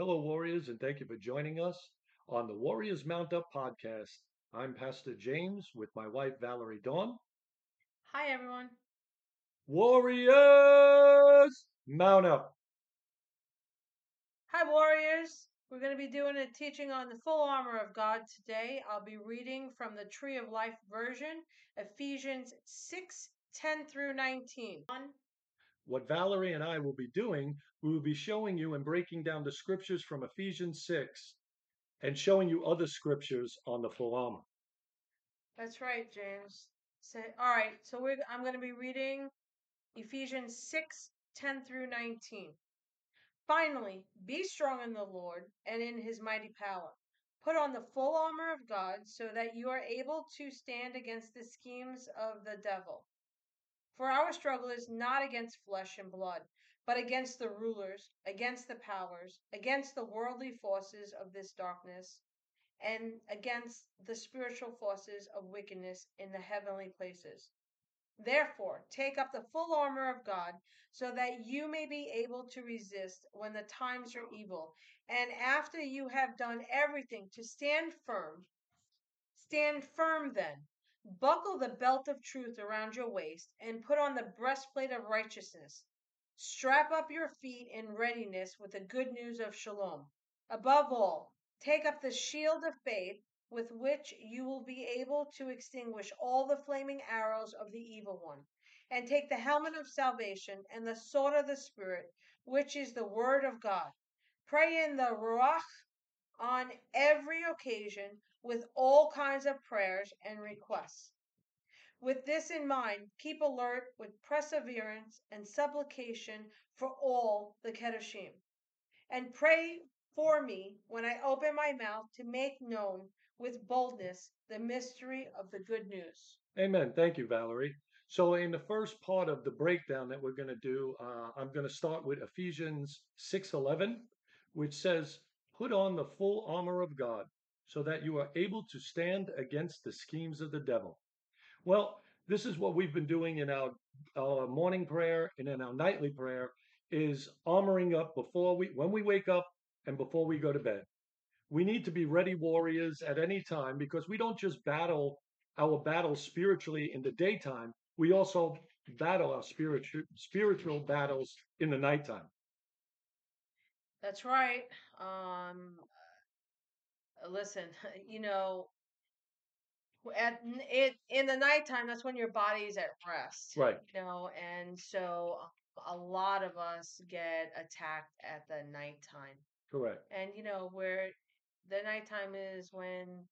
Hello, Warriors, and thank you for joining us on the Warriors Mount Up podcast. I'm Pastor James with my wife, Valerie Dawn. Hi, everyone. Warriors Mount Up. Hi, Warriors. We're going to be doing a teaching on the full armor of God today. I'll be reading from the Tree of Life version, Ephesians 6 10 through 19. What Valerie and I will be doing, we will be showing you and breaking down the scriptures from Ephesians 6 and showing you other scriptures on the full armor. That's right, James. So, all right, so we're, I'm going to be reading Ephesians 6 10 through 19. Finally, be strong in the Lord and in his mighty power. Put on the full armor of God so that you are able to stand against the schemes of the devil. For our struggle is not against flesh and blood, but against the rulers, against the powers, against the worldly forces of this darkness, and against the spiritual forces of wickedness in the heavenly places. Therefore, take up the full armor of God, so that you may be able to resist when the times are evil. And after you have done everything to stand firm, stand firm then Buckle the belt of truth around your waist and put on the breastplate of righteousness. Strap up your feet in readiness with the good news of shalom. Above all, take up the shield of faith with which you will be able to extinguish all the flaming arrows of the evil one. And take the helmet of salvation and the sword of the Spirit, which is the word of God. Pray in the Ruach on every occasion with all kinds of prayers and requests. With this in mind, keep alert with perseverance and supplication for all the Kedoshim. And pray for me when I open my mouth to make known with boldness the mystery of the good news. Amen. Thank you, Valerie. So, in the first part of the breakdown that we're going to do, uh, I'm going to start with Ephesians 6:11, which says, "Put on the full armor of God, so that you are able to stand against the schemes of the devil." Well, this is what we've been doing in our, our morning prayer and in our nightly prayer is armoring up before we when we wake up and before we go to bed. We need to be ready warriors at any time because we don't just battle our battles spiritually in the daytime, we also battle our spiritual spiritual battles in the nighttime. That's right. Um listen, you know, at it in the nighttime that's when your body's at rest right. you know and so a lot of us get attacked at the nighttime. Correct. And you know where the nighttime is when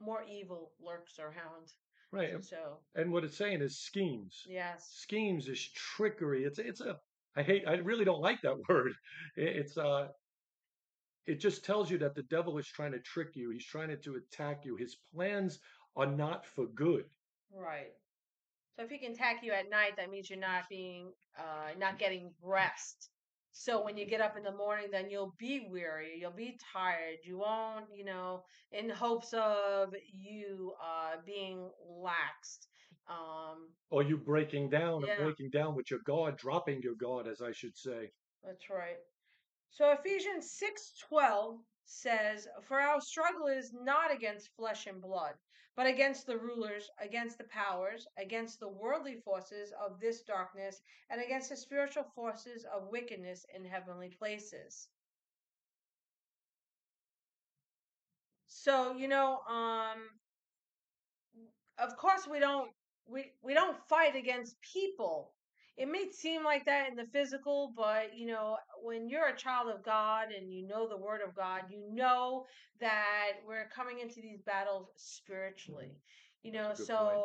more evil lurks around right so and what it's saying is schemes. Yes. Schemes is trickery. It's it's a i hate i really don't like that word. It's uh it just tells you that the devil is trying to trick you he's trying to attack you his plans are not for good. Right. So if he can attack you at night, that means you're not being, uh, not getting rest. So when you get up in the morning, then you'll be weary, you'll be tired, you won't, you know, in hopes of you uh, being laxed. Um, or you breaking down yeah. breaking down with your guard, dropping your guard, as I should say. That's right. So Ephesians six twelve says, For our struggle is not against flesh and blood, but against the rulers, against the powers, against the worldly forces of this darkness, and against the spiritual forces of wickedness in heavenly places. So, you know, um, of course we don't we, we don't fight against people it may seem like that in the physical, but you know, when you're a child of God and you know the word of God, you know that we're coming into these battles spiritually. You know, so point.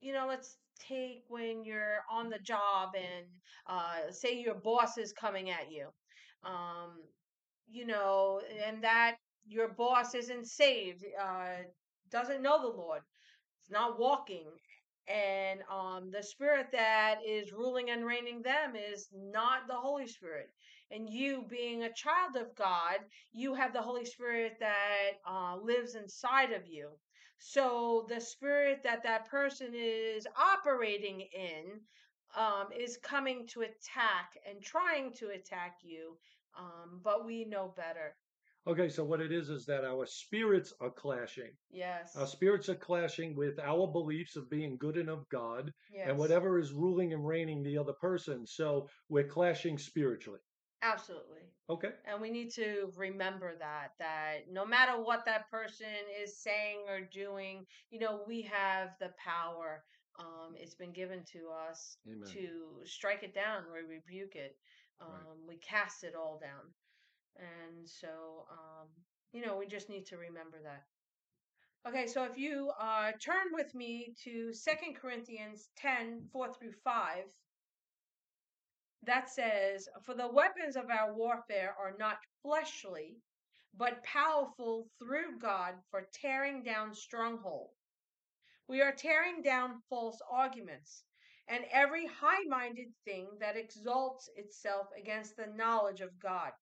you know, let's take when you're on the job and uh, say your boss is coming at you. Um, you know, and that your boss isn't saved, uh, doesn't know the Lord, it's not walking and um, the spirit that is ruling and reigning them is not the Holy Spirit. And you, being a child of God, you have the Holy Spirit that uh, lives inside of you. So the spirit that that person is operating in um, is coming to attack and trying to attack you, um, but we know better. Okay, so what it is is that our spirits are clashing. Yes. Our spirits are clashing with our beliefs of being good and of God, yes. and whatever is ruling and reigning the other person. So we're clashing spiritually. Absolutely. Okay. And we need to remember that that no matter what that person is saying or doing, you know, we have the power. Um, it's been given to us Amen. to strike it down, we rebuke it, um, Right. we cast it all down. And so, um, you know, we just need to remember that. Okay, so if you uh, turn with me to Second Corinthians 10 4 through 5, that says, For the weapons of our warfare are not fleshly, but powerful through God for tearing down strongholds. We are tearing down false arguments and every high minded thing that exalts itself against the knowledge of God.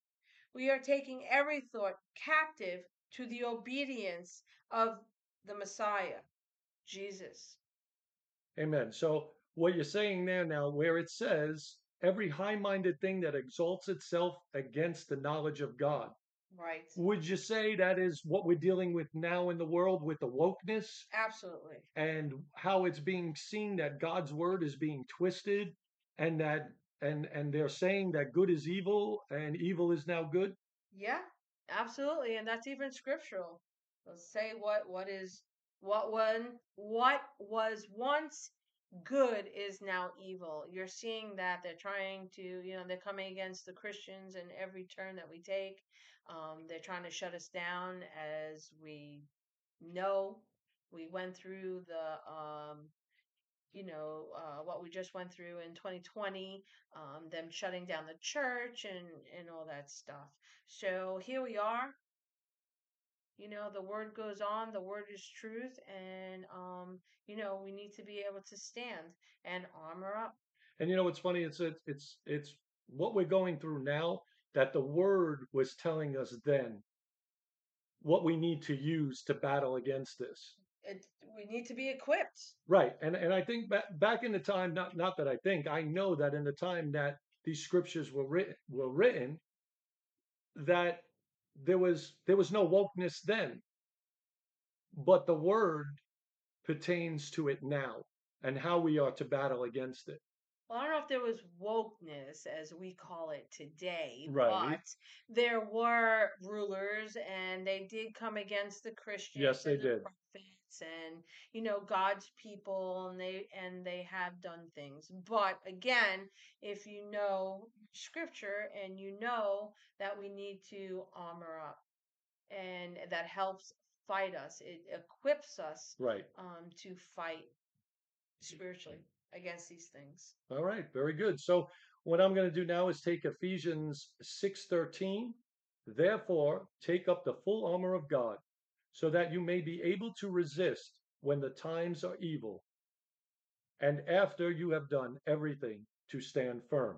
We are taking every thought captive to the obedience of the Messiah, Jesus. Amen. So what you're saying there now, where it says every high-minded thing that exalts itself against the knowledge of God. Right. Would you say that is what we're dealing with now in the world with the wokeness Absolutely. and how it's being seen that God's word is being twisted and that and and they're saying that good is evil and evil is now good? Yeah, absolutely. And that's even scriptural. Let's say what what is what one what was once good is now evil. You're seeing that they're trying to, you know, they're coming against the Christians in every turn that we take. Um, they're trying to shut us down as we know. We went through the um, you know uh, what we just went through in 2020 um, them shutting down the church and and all that stuff so here we are you know the word goes on the word is truth and um you know we need to be able to stand and armor up And you know what's funny? It's it's it's it's what we're going through now that the word was telling us then what we need to use to battle against this. It, we need to be equipped Right. And and I think back back in the time, not not that I think, I know that in the time that these scriptures were written were written, that there was there was no wokeness then. But the word pertains to it now and how we are to battle against it. well, I don't know if there was wokeness as we call it today, Right. but there were rulers and they did come against the Christians Yes, they the did. prophets and you know God's people and they and they have done things. But again, if you know scripture and you know that we need to armor up and that helps fight us, it equips us Right. um to fight spiritually against these things. All right, very good. So what I'm going to do now is take Ephesians 6:13. Therefore, take up the full armor of God, so that you may be able to resist when the times are evil, and after you have done everything to stand firm.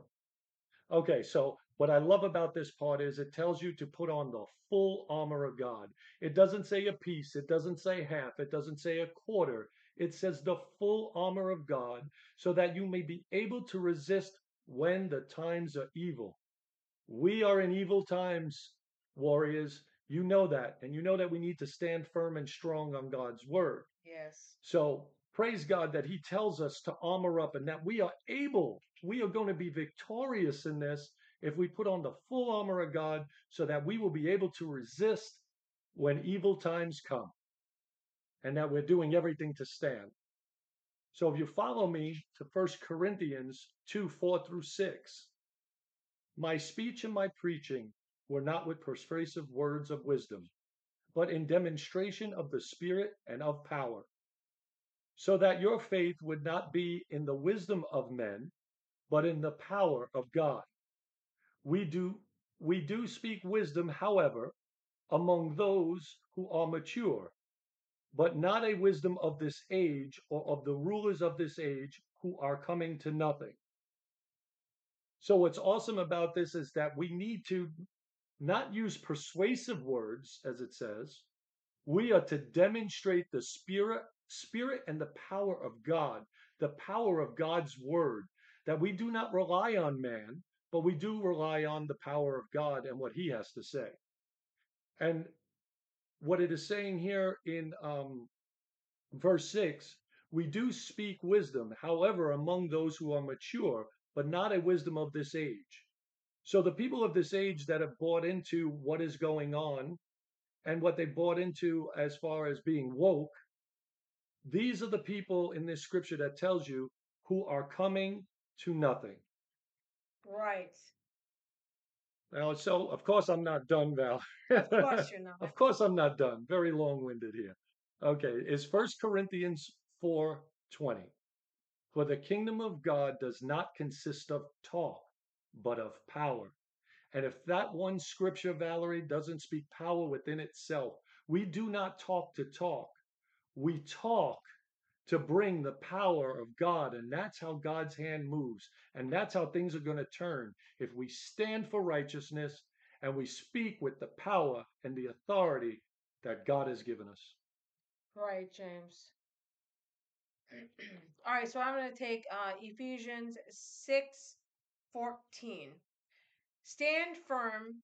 Okay, so what I love about this part is it tells you to put on the full armor of God. It doesn't say a piece, it doesn't say half, it doesn't say a quarter. It says the full armor of God so that you may be able to resist when the times are evil. We are in evil times, warriors. You know that. And you know that we need to stand firm and strong on God's word. Yes. So praise God that He tells us to armor up and that we are able, we are going to be victorious in this if we put on the full armor of God so that we will be able to resist when evil times come and that we're doing everything to stand. So if you follow me to 1 Corinthians 2 4 through 6, my speech and my preaching were not with persuasive words of wisdom, but in demonstration of the Spirit and of power so that your faith would not be in the wisdom of men, but in the power of God. We do we do speak wisdom, however, among those who are mature, but not a wisdom of this age or of the rulers of this age who are coming to nothing. So what's awesome about this is that we need to not use persuasive words, as it says. We are to demonstrate the spirit spirit and the power of God, the power of God's word, that we do not rely on man, but we do rely on the power of God and what he has to say. And what it is saying here in um, verse 6 we do speak wisdom, however, among those who are mature, but not a wisdom of this age. So the people of this age that have bought into what is going on and what they bought into as far as being woke, these are the people in this scripture that tells you who are coming to nothing. Right. Now, so of course I'm not done, Val. Of course you're not. of course I'm not done. Very long-winded here. Okay, is First Corinthians 4:20. For the kingdom of God does not consist of talk, but of power. And if that one scripture, Valerie, doesn't speak power within itself, we do not talk to talk. We talk to bring the power of God. And that's how God's hand moves. And that's how things are going to turn. If we stand for righteousness and we speak with the power and the authority that God has given us. Right, James. All right, so I'm going to take uh, Ephesians 6 14. Stand firm.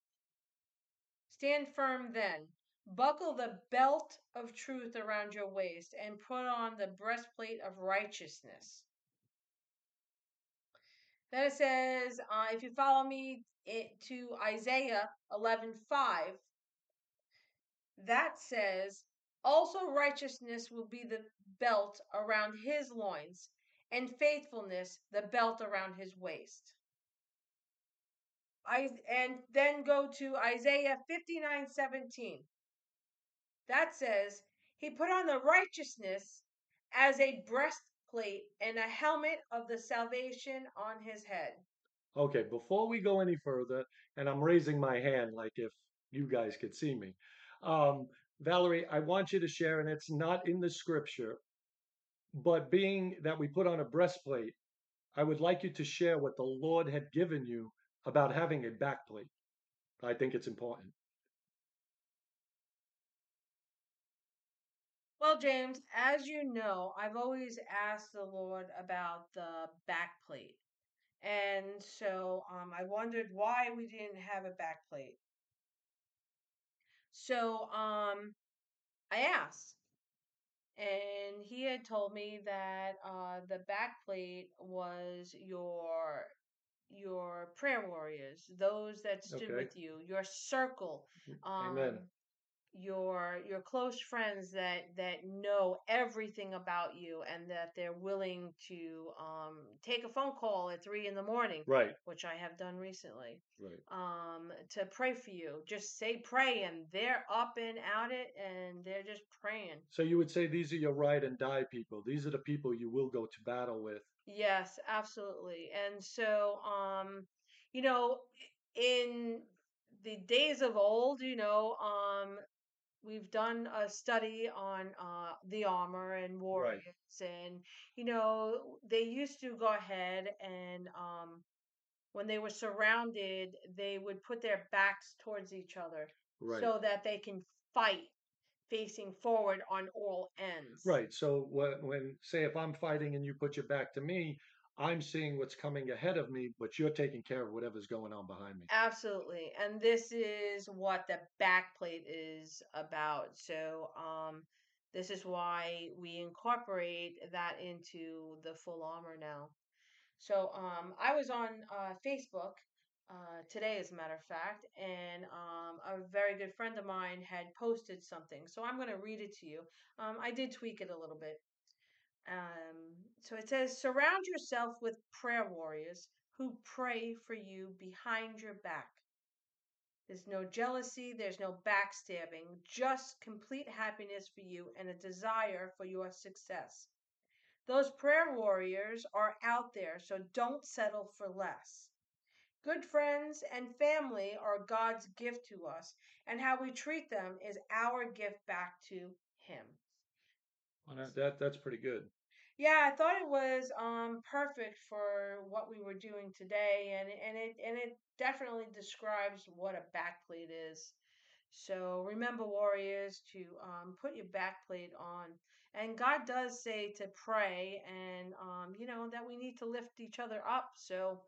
Stand firm then. Buckle the belt of truth around your waist and put on the breastplate of righteousness. Then it says, uh, if you follow me it, to Isaiah 11:5, that says, also righteousness will be the belt around his loins, and faithfulness the belt around his waist. I and then go to Isaiah 59:17. That says, He put on the righteousness as a breastplate and a helmet of the salvation on his head. Okay, before we go any further, and I'm raising my hand like if you guys could see me. Um, Valerie, I want you to share, and it's not in the scripture, but being that we put on a breastplate, I would like you to share what the Lord had given you about having a backplate. I think it's important. Well, James, as you know, I've always asked the Lord about the backplate. And so um, I wondered why we didn't have a backplate. So um, I asked, and he had told me that uh, the backplate was your your prayer warriors, those that stood Okay. with you, your circle, Amen. um, your your close friends that that know everything about you and that they're willing to um, take a phone call at three in the morning, Right, which I have done recently, right. um, to pray for you. Just say pray, and they're up and out it, and they're just praying. So you would say these are your ride and die people. These are the people you will go to battle with. Yes, absolutely. And so, um, you know, in the days of old, you know, um, we've done a study on uh, the armor and warriors, and you know, they used to go ahead and um, when they were surrounded, they would put their backs towards each other Right. so that they can fight facing forward on all ends. Right. So when, when say if I'm fighting and you put your back to me, I'm seeing what's coming ahead of me, but you're taking care of whatever's going on behind me. Absolutely. And this is what the backplate is about. So, um, this is why we incorporate that into the full armor now. So, um, I was on uh, Facebook uh, today, as a matter of fact, and um, a very good friend of mine had posted something. So, I'm going to read it to you. Um, I did tweak it a little bit. Um, so it says, surround yourself with prayer warriors who pray for you behind your back. There's no jealousy, there's no backstabbing, just complete happiness for you and a desire for your success. Those prayer warriors are out there, so don't settle for less. Good friends and family are God's gift to us, and how we treat them is our gift back to Him. Well, that, that that's pretty good. Yeah, I thought it was um perfect for what we were doing today, and and it and it definitely describes what a backplate is. So remember, warriors, to um, put your backplate on. And God does say to pray, and um, you know that we need to lift each other up. So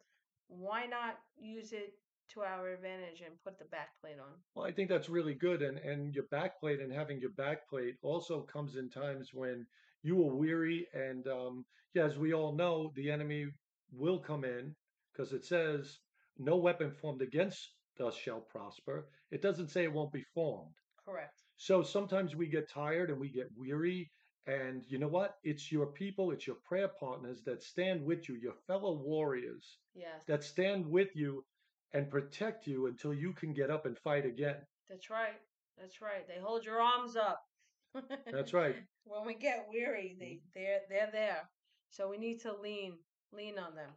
why not use it to our advantage and put the backplate on? Well, I think that's really good. And and your backplate and having your backplate also comes in times when you are weary. And um, yeah, as we all know, the enemy will come in because it says, "No weapon formed against us shall prosper." It doesn't say it won't be formed. Correct. So sometimes we get tired and we get weary. And you know what? It's your people, it's your prayer partners that stand with you, your fellow warriors Yes. that stand with you and protect you until you can get up and fight again. That's right. That's right. They hold your arms up. That's right. when we get weary, they they're they're there. So we need to lean lean on them.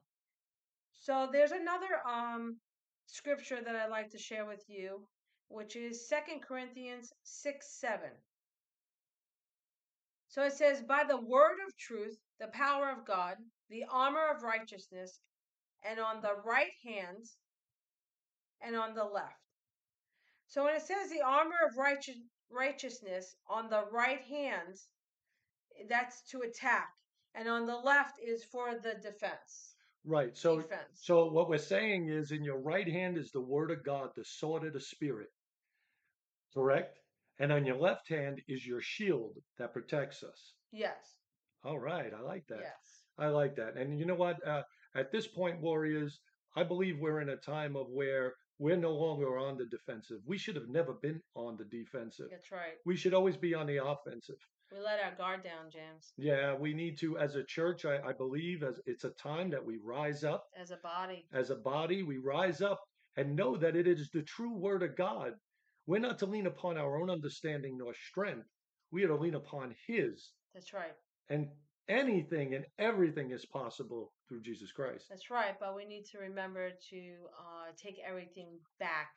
So there's another um scripture that I'd like to share with you, which is Second Corinthians 6 7. So it says, By the word of truth, the power of God, the armor of righteousness, and on the right hand and on the left. So when it says the armor of righteous, righteousness on the right hand, that's to attack, and on the left is for the defense. Right. So defense. so what we're saying is in your right hand is the word of God, the sword of the spirit. Correct? And on your left hand is your shield that protects us. yes. All right, I like that. Yes. I like that. And you know what? Uh, at this point, Warriors, I believe we're in a time of where we're no longer on the defensive. We should have never been on the defensive. That's right. We should always be on the offensive. We let our guard down, James, Yeah, we need to, as a church, I, I believe, as it's a time that we rise up as a body. as a body. We rise up and know that it is the true word of God. We're not to lean upon our own understanding nor strength. We are to lean upon His. That's right. And anything and everything is possible through Jesus Christ. That's right. But we need to remember to uh, take everything back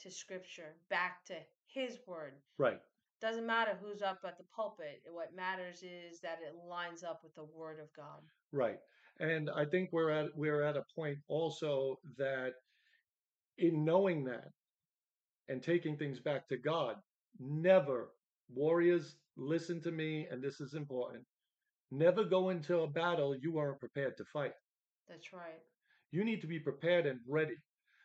to Scripture, back to His Word. Right. Doesn't matter who's up at the pulpit. What matters is that it lines up with the Word of God. Right. And I think we're at we're at a point also that in knowing that and taking things back to God, never warriors listen to me and this is important. Never go into a battle you aren't prepared to fight. That's right. You need to be prepared and ready.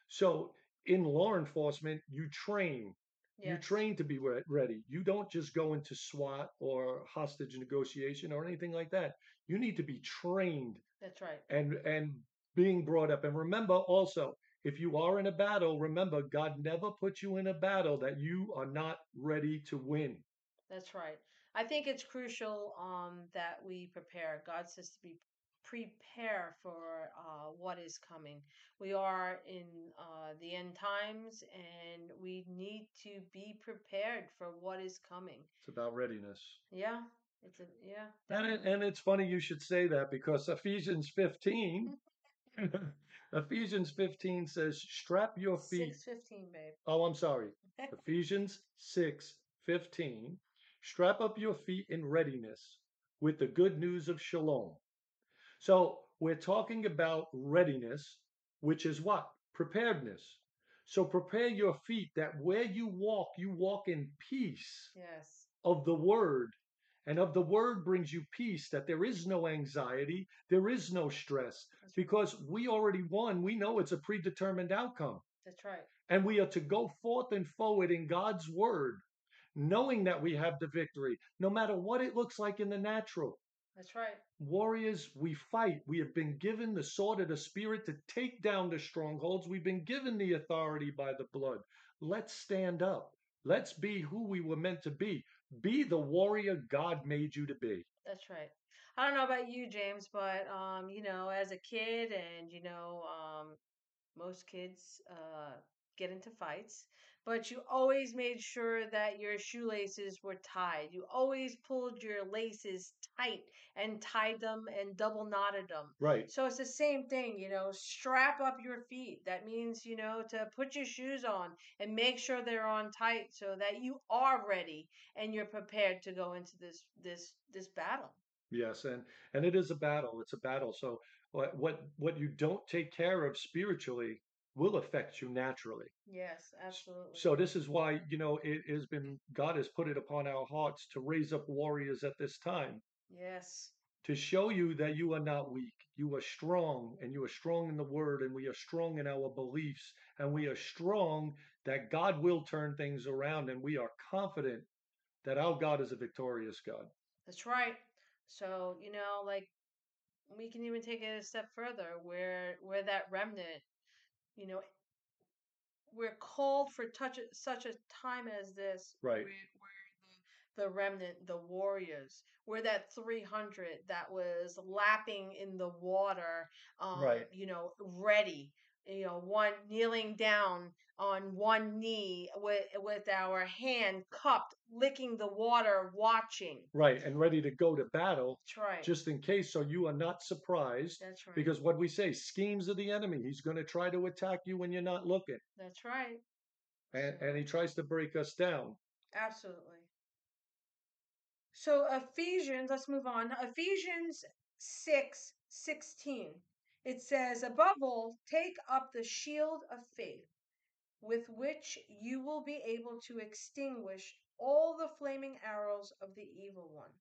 So in law enforcement, you train. You Yes. train to be re- ready. You don't just go into SWAT or hostage negotiation or anything like that. You need to be trained That's right. and and being brought up. And remember also, if you are in a battle, remember God never puts you in a battle that you are not ready to win. That's right. I think it's crucial um, that we prepare. God says to be prepare for uh, what is coming. We are in uh, the end times, and we need to be prepared for what is coming. It's about readiness. Yeah, it's a yeah. And it, and it's funny you should say that because Ephesians 15 Ephesians 15 says strap your feet Six fifteen, babe. Oh, I'm sorry. Ephesians 6 15. Strap up your feet in readiness with the good news of shalom. So we're talking about readiness, which is what? Preparedness. So prepare your feet that where you walk, you walk in peace Yes, of the word. And of the word brings you peace, that there is no anxiety, there is no stress, that's right. because we already won. We know it's a predetermined outcome. That's right. And we are to go forth and forward in God's word, knowing that we have the victory, no matter what it looks like in the natural. That's right. Warriors, we fight. We have been given the sword of the Spirit to take down the strongholds. We've been given the authority by the blood. Let's stand up. Let's be who we were meant to be. Be the warrior God made you to be. That's right. I don't know about you, James, but um, you know, as a kid, and you know, um, most kids uh get into fights, but you always made sure that your shoelaces were tied. You always pulled your laces tight and tied them and double knotted them. Right. So it's the same thing, you know, strap up your feet. That means, you know, to put your shoes on and make sure they're on tight so that you are ready and you're prepared to go into this this this battle. Yes, and and it is a battle. It's a battle. So what what what you don't take care of spiritually, will affect you naturally. Yes, absolutely. So this is why, you know, it has been God has put it upon our hearts to raise up warriors at this time yes. to show you that you are not weak. You are strong and you are strong in the word and we are strong in our beliefs and we are strong that God will turn things around and we are confident that our God is a victorious God. That's right. So, you know, like we can even take it a step further where where that remnant, you know, we're called for touch, such a time as this. Right. Where the, the remnant, the warriors, where that 300 that was lapping in the water, um, Right. you know, ready, you know, one kneeling down on one knee with with our hand cupped, licking the water, watching. Right. And ready to go to battle That's right. just in case so you are not surprised That's right. because what we say schemes of the enemy he's going to try to attack you when you're not looking That's right. and, and he tries to break us down Absolutely. So Ephesians, let's move on. Ephesians 6 16. It says, Above all, take up the shield of faith, with which you will be able to extinguish all the flaming arrows of the evil one.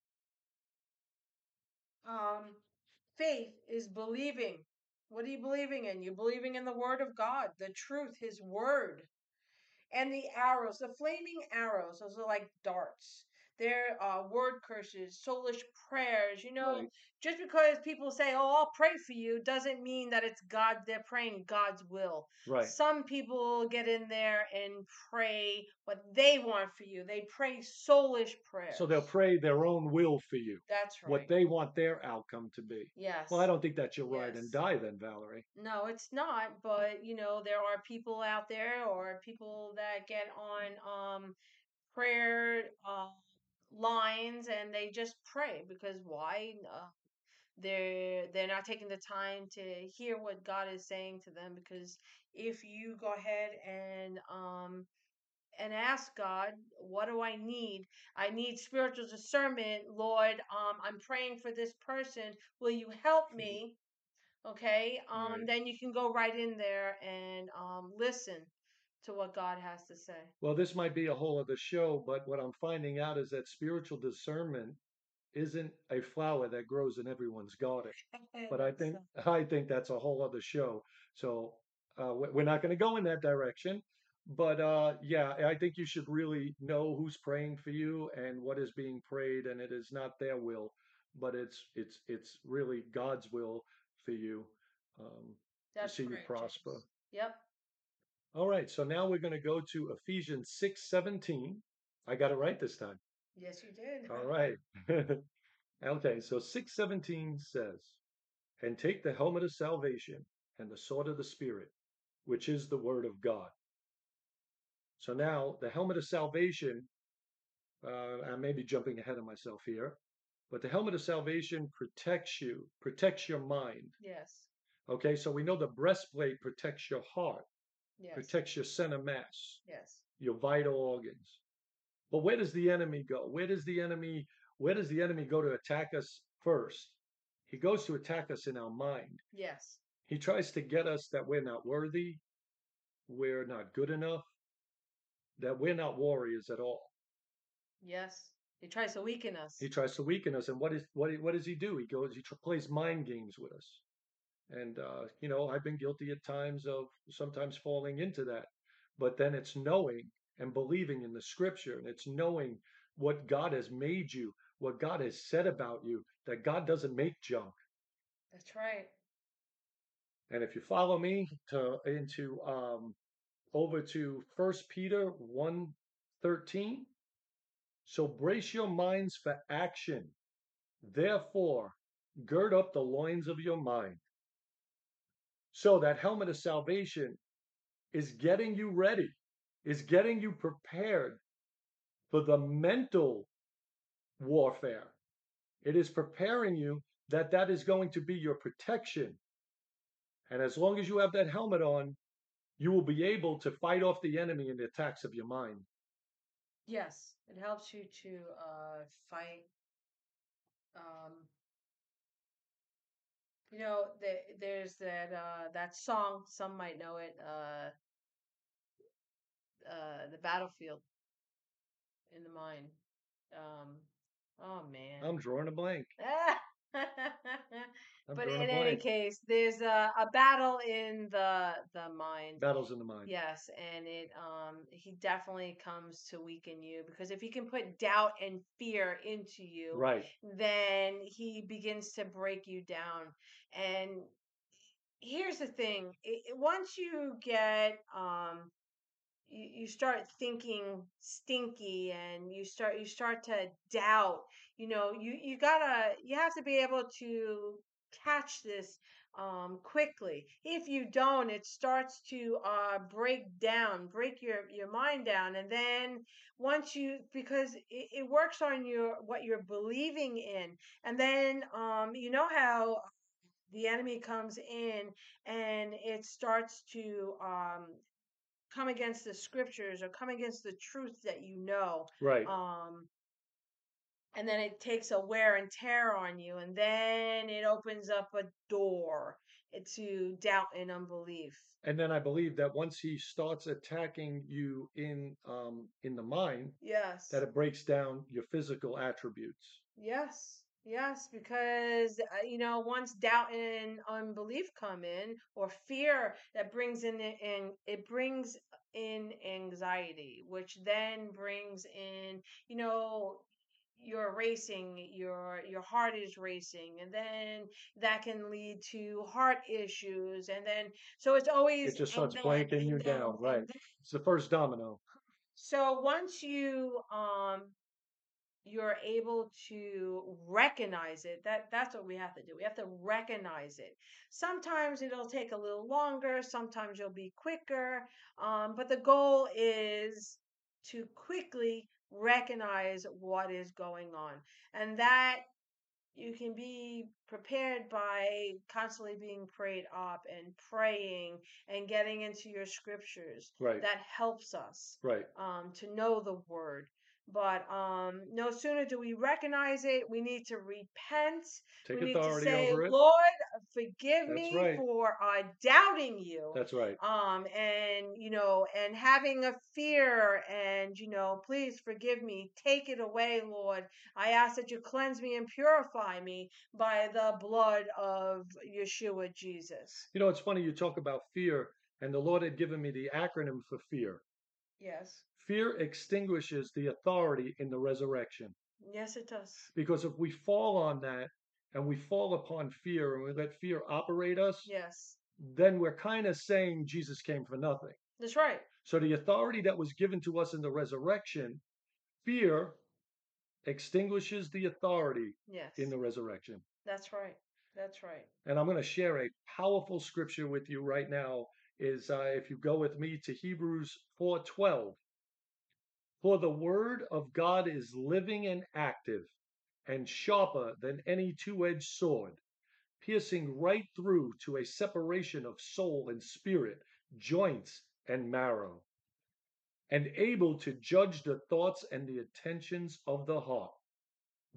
Um, faith is believing. What are you believing in? You're believing in the word of God, the truth, his word. And the arrows, the flaming arrows, those are like darts. They're uh, word curses, soulish prayers. You know, Right. just because people say, "Oh, I'll pray for you," doesn't mean that it's God. They're praying God's will. right Some people get in there and pray what they want for you. They pray soulish prayers. so they'll pray their own will for you That's right. what they want their outcome to be yes. well i don't think that you're right and die then valerie No, it's not. But you know, there are people out there, or people that get on um prayer uh, lines, and they just pray because why? Uh, they're they're not taking the time to hear what God is saying to them. Because if you go ahead and um and ask God, what do I need? I need spiritual discernment, Lord. Um, I'm praying for this person. Will you help me? Okay. Um, Right. then you can go right in there and um listen to what God has to say. well this might be a whole other show but what i'm finding out is that spiritual discernment isn't a flower that grows in everyone's garden but I think I think that's a whole other show. So uh, we- we're not going to go in that direction. But uh, yeah, I think you should really know who's praying for you and what is being prayed, and it is not their will, but it's it's it's really God's will for you um, That's to see you prosper. James. Yep. All right, so now we're going to go to Ephesians six seventeen. I got it right this time. Yes, you did. All right. okay, so 617 says, And take the helmet of salvation and the sword of the Spirit, which is the word of God. So now the helmet of salvation, uh, I may be jumping ahead of myself here, but the helmet of salvation protects you, protects your mind. Yes. Okay, so we know the breastplate protects your heart, Yes. protects your center mass, Yes. your vital organs. But where does the enemy go? Where does the enemy where does the enemy go to attack us first? He goes to attack us in our mind. Yes. He tries to get us that we're not worthy, we're not good enough, that we're not warriors at all. Yes. He tries to weaken us. He tries to weaken us, and what is what what does he do? He goes, he tr- plays mind games with us, and uh, you know I've been guilty at times of sometimes falling into that, but then it's knowing and believing in the Scripture, and it's knowing what God has made you, what God has said about you, that God doesn't make junk. That's right. And if you follow me to into um, over to First Peter one thirteen, so brace your minds for action. Therefore, gird up the loins of your mind. So that helmet of salvation is getting you ready, is getting you prepared for the mental warfare. It is preparing you that that is going to be your protection. And as long as you have that helmet on, you will be able to fight off the enemy and the attacks of your mind. Yes. It helps you to uh fight um You know, the, there's that uh, that song. Some might know it. Uh, uh, the battlefield in the mind. Um, oh man. I'm drawing a blank. I'm but in any case, there's a, a battle in the the mind. Battles in the mind. Yes, and it um he definitely comes to weaken you because if he can put doubt and fear into you, Right. then he begins to break you down. And here's the thing, i i- once you get um you, you start thinking stinky and you start you start to doubt you know you you gotta you have to be able to catch this um quickly if you don't it starts to uh break down break your your mind down and then once you because it, it works on your what you're believing in and then um you know how the enemy comes in and it starts to um come against the scriptures or come against the truth that you know Right. um and then it takes a wear and tear on you and then it opens up a door to doubt and unbelief And then I believe that once he starts attacking you in um in the mind, yes that it breaks down your physical attributes. yes yes because uh, you know once doubt and unbelief come in or fear that brings in and it brings in anxiety which then brings in you know you're racing your your heart is racing and then that can lead to heart issues and then so it's always It just starts breaking you and down. Right. It's the first domino. so once you um you're able to recognize it that that's what we have to do we have to recognize it sometimes it'll take a little longer sometimes you'll be quicker um, but the goal is to quickly recognize what is going on and that you can be prepared by constantly being prayed up and praying and getting into your scriptures Right. that helps us Right. um, to know the word. But um, no sooner do we recognize it, we need to repent. Take we need to say, over it. Lord, forgive That's me right. for uh, doubting you. That's right. Um, and you know, and having a fear, and you know, please forgive me. Take it away, Lord. I ask that you cleanse me and purify me by the blood of Yeshua Jesus. You know, it's funny you talk about fear, and the Lord had given me the acronym for fear. Yes. Fear extinguishes the authority in the resurrection. Yes, it does. Because if we fall on that and we fall upon fear and we let fear operate us, Yes. then we're kind of saying Jesus came for nothing. That's right. So the authority that was given to us in the resurrection, fear extinguishes the authority Yes. in the resurrection. That's right. That's right. And I'm going to share a powerful scripture with you right now. Is uh, if you go with me to Hebrews 4:12. For the word of God is living and active, and sharper than any two-edged sword, piercing right through to a separation of soul and spirit, joints and marrow, and able to judge the thoughts and the intentions of the heart.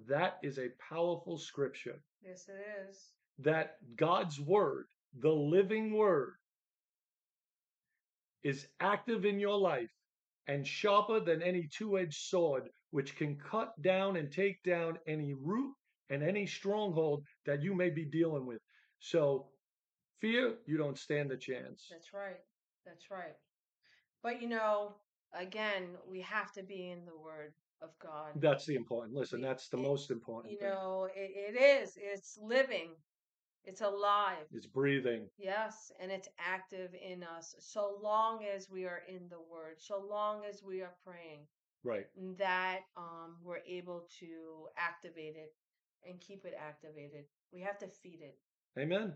That is a powerful scripture. Yes, it is. That God's word, the living word, is active in your life and sharper than any two edged sword, which can cut down and take down any root and any stronghold that you may be dealing with. So, fear, you don't stand a chance. That's right. That's right. But you know, again, we have to be in the Word of God. That's the important. Listen, that's the it- most important. You thing. know, it, it is. It's living. It's alive. It's breathing. Yes, and it's active in us. So long as we are in the Word, so long as we are praying, Right. that um, we're able to activate it and keep it activated. We have to feed it. Amen.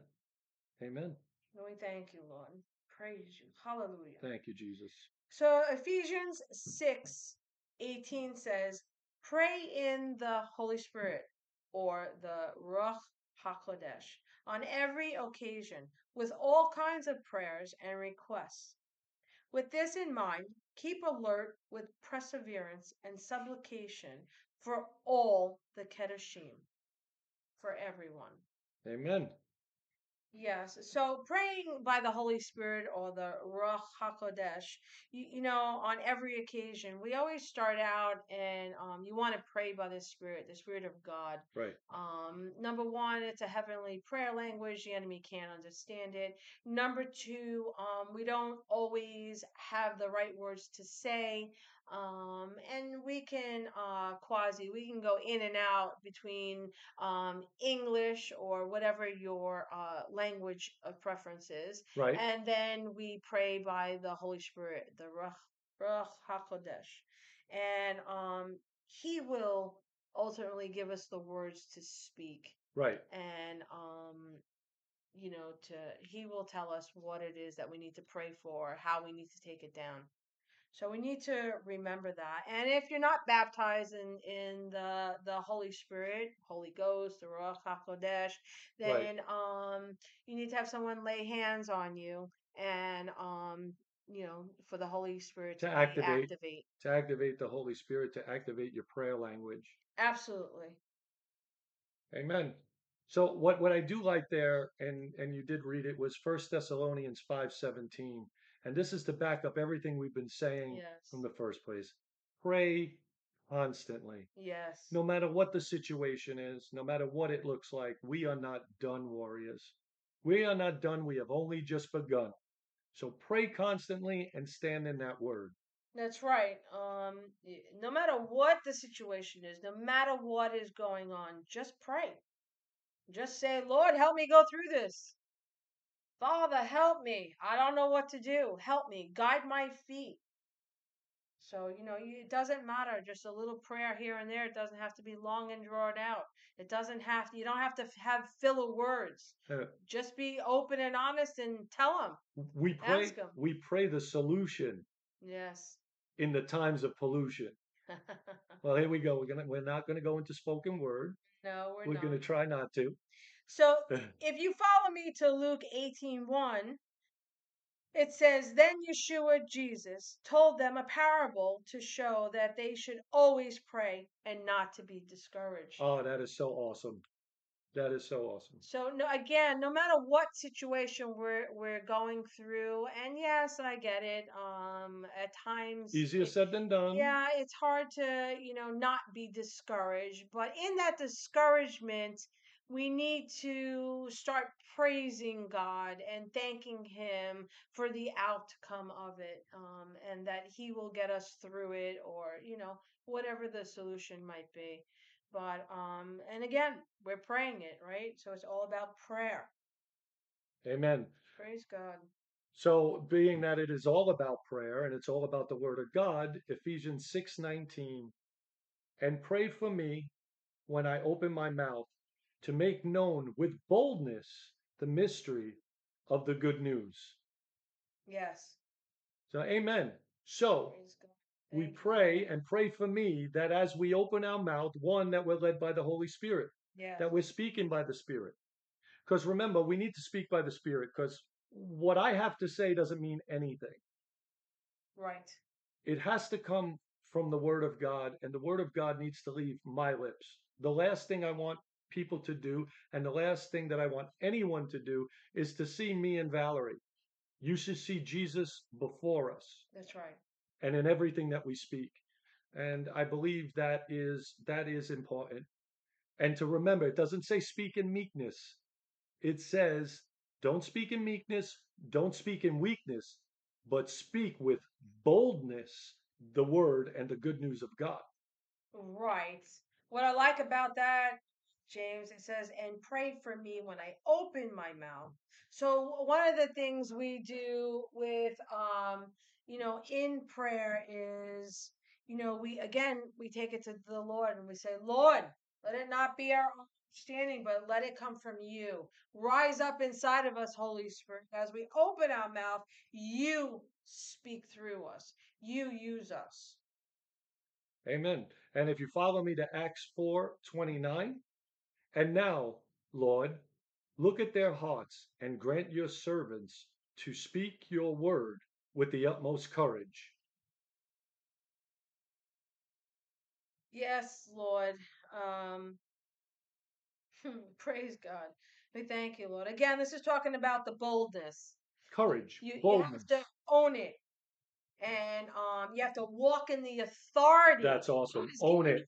Amen. And we thank you, Lord. Praise you. Hallelujah. Thank you, Jesus. So Ephesians 6 18 says, Pray in the Holy Spirit or the Ruach HaKodesh on every occasion with all kinds of prayers and requests. With this in mind, keep alert with perseverance and supplication for all the Kedoshim, for everyone. Amen. Yes. So praying by the Holy Spirit or the Ruach HaKodesh, you, you know, on every occasion, we always start out and um, you want to pray by the Spirit, the Spirit of God. Right. Um, number one, it's a heavenly prayer language. The enemy can't understand it. Number two, um, we don't always have the right words to say. Um, and we can uh, quasi, we can go in and out between um, English or whatever your uh, language of preference is. Right. And then we pray by the Holy Spirit, the Ruach, Ruach HaKodesh. And um, He will ultimately give us the words to speak. Right. And, um, you know, to He will tell us what it is that we need to pray for, how we need to take it down. So we need to remember that. And if you're not baptized in, in the the Holy Spirit, Holy Ghost, the Ruach HaKodesh, then um you need to have someone lay hands on you and um you know for the Holy Spirit To to, activate. activate. To activate the Holy Spirit, to activate your prayer language. Absolutely. Amen. So what what I do like there, and and you did read it, was First Thessalonians five seventeen, and this is to back up everything we've been saying Yes. from the first place. Pray constantly, Yes. no matter what the situation is, no matter what it looks like. We are not done, warriors. We are not done. We have only just begun. So pray constantly and stand in that word. That's right. Um, no matter what the situation is, no matter what is going on, just pray. Just say, Lord, help me go through this. Father, help me. I don't know what to do. Help me. Guide my feet. So, you know, it doesn't matter. Just a little prayer here and there. It doesn't have to be long and drawn out. It doesn't have, to, you don't have to have filler words. Uh, Just be open and honest and tell them. we pray. Ask 'em. We pray the solution Yes. in the times of pollution. Well, here we go. We're gonna we're not gonna go into spoken word. no, we're, not We're gonna try not to. So if you follow me to Luke 18:1, it says, Then Yeshua Jesus told them a parable to show that they should always pray and not to be discouraged. Oh, that is so awesome. That is so awesome. So no, again, no matter what situation we're we're going through, and yes, I get it. Um, at times, Easier it- said than done. yeah, it's hard to you know not be discouraged, but in that discouragement, we need to start praising God and thanking Him for the outcome of it, um, and that He will get us through it, or you know whatever the solution might be. But um, and again, we're praying it, right? So it's all about prayer. Amen. Praise God. So, being that it is all about prayer and it's all about the word of God, Ephesians 6:19, and pray for me when I open my mouth to make known with boldness the mystery of the good news. Yes. So, amen. So, we pray and pray for me that as we open our mouth, one, that we're led by the Holy Spirit, Yes. that we're speaking by the Spirit. Because remember, we need to speak by the Spirit because what I have to say doesn't mean anything. Right. It has to come from the Word of God, and the Word of God needs to leave my lips. The last thing I want people to do, and the last thing that I want anyone to do, is to see me and Valerie. You should see Jesus before us That's right. and in everything that we speak. And I believe that is that is important. And to remember, it doesn't say speak in meekness. It says don't speak in meekness, don't speak in weakness, but speak with boldness the word and the good news of God. Right. What I like about that, James, it says, and pray for me when I open my mouth. So one of the things we do with um, you know, in prayer is, you know, we again we take it to the Lord and we say, Lord, let it not be our understanding, but let it come from you. Rise up inside of us, Holy Spirit. As we open our mouth, you speak through us. You use us. Amen. And if you follow me to Acts 4 29, and now, Lord, look at their hearts and grant your servants to speak your word with the utmost courage. Yes, Lord. Um, praise God. We thank you, Lord. Again, this is talking about the boldness. Courage, You, you boldness. have to own it. And um, you have to walk in the authority. That's awesome. Own it. the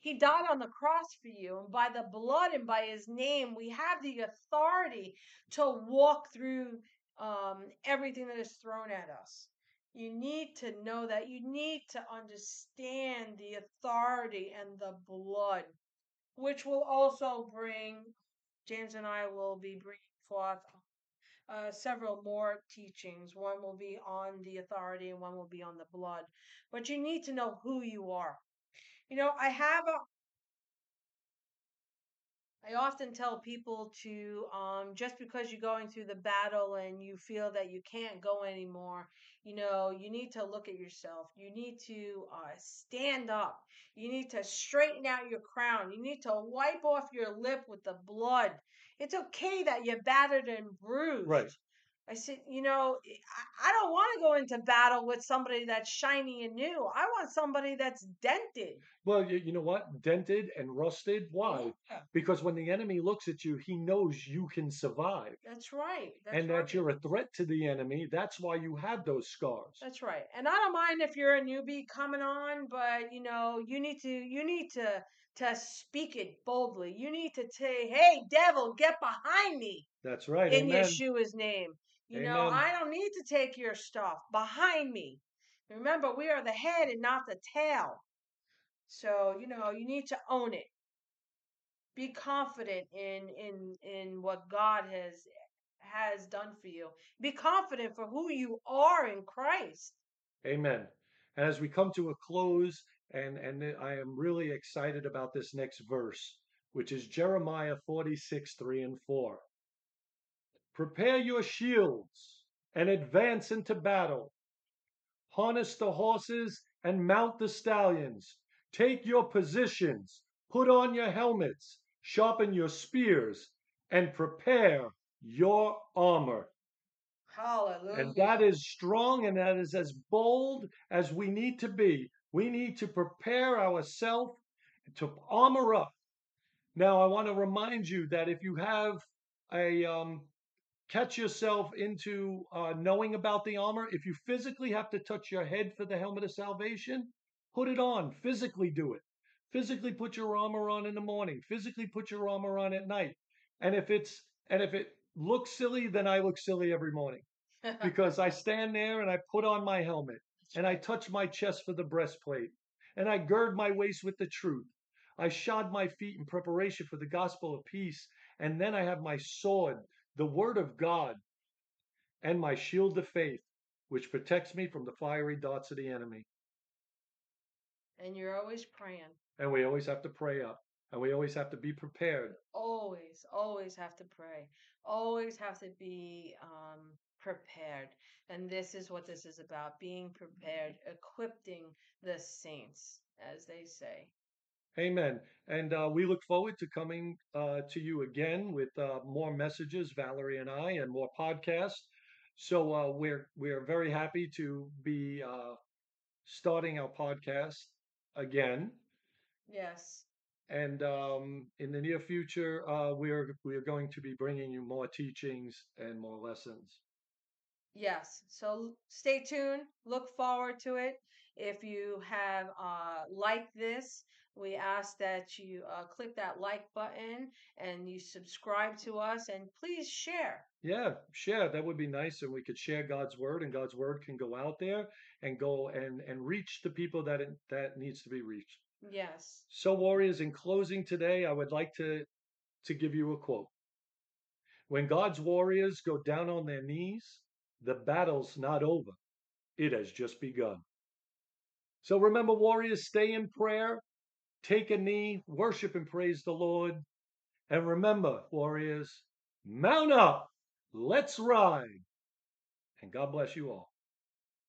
He died on the cross for you, and by the blood and by his name, we have the authority to walk through um, everything that is thrown at us. You need to know that. You need to understand the authority and the blood, which will also bring, James and I will be bringing forth uh, several more teachings. One will be on the authority and one will be on the blood. But you need to know who you are. You know, I have a. I often tell people to um, just because you're going through the battle and you feel that you can't go anymore, you know, you need to look at yourself. You need to uh, stand up. You need to straighten out your crown. You need to wipe off your lip with the blood. It's okay that you're battered and bruised. Right. I said, you know, eh, I, I don't want to go into battle with somebody that's shiny and new. I want somebody that's dented. Well, you, you know what? Dented and rusted. Why? Yeah, Because when the enemy looks at you, he knows you can survive that's right. That's and right. that you're a threat to the enemy. That's why you have those scars. That's right. And I don't mind if you're a newbie coming on, but you know, you need to you need to to speak it boldly. You need to say, "Hey, devil, get behind me." That's right. in Amen. Yeshua's name. You know, I don't need to take your stuff behind me. Remember, we are the head and not the tail. So, you know, you need to own it. Be confident in in in what God has has done for you. Be confident for who you are in Christ. Amen. And as we come to a close, and and I am really excited about this next verse, which is Jeremiah 46, 3 and 4. Prepare your shields and advance into battle. Harness the horses and mount the stallions. Take your positions, put on your helmets, sharpen your spears, and prepare your armor. Hallelujah. And that is strong and that is as bold as we need to be. We need to prepare ourselves to armor up. Now, I want to remind you that if you have a um, catch yourself into uh, knowing about the armor, if you physically have to touch your head for the helmet of salvation, put it on. Physically do it. Physically put your armor on in the morning. Physically put your armor on at night. And if it's and if it looks silly, then I look silly every morning because I stand there and I put on my helmet and I touch my chest for the breastplate and I gird my waist with the truth. I shod my feet in preparation for the gospel of peace. And then I have my sword, the word of God, and my shield of faith, which protects me from the fiery darts of the enemy. and you're always praying. And we always have to pray up and we always have to be prepared. always always have to pray always have to be um, prepared and this is what this is about being prepared equipping the saints as they say Amen. And uh, we look forward to coming uh, to you again with uh, more messages, Valerie and I, and more podcasts. So uh, we're we're very happy to be uh, starting our podcast again. yes And um, in the near future, uh, we're we're going to be bringing you more teachings and more lessons. yes so stay tuned look forward to it if you have uh, liked this we ask that you uh, click that like button and you subscribe to us and please share Yeah, share. That would be nice, and we could share God's word, and God's word can go out there and go and and reach the people that it, that needs to be reached. yes So, warriors, in closing today, I would like to to give you a quote. When God's warriors go down on their knees, the battle's not over; it has just begun. So remember, warriors, stay in prayer, take a knee, worship and praise the Lord, and remember, warriors, mount up, let's ride, and God bless you all.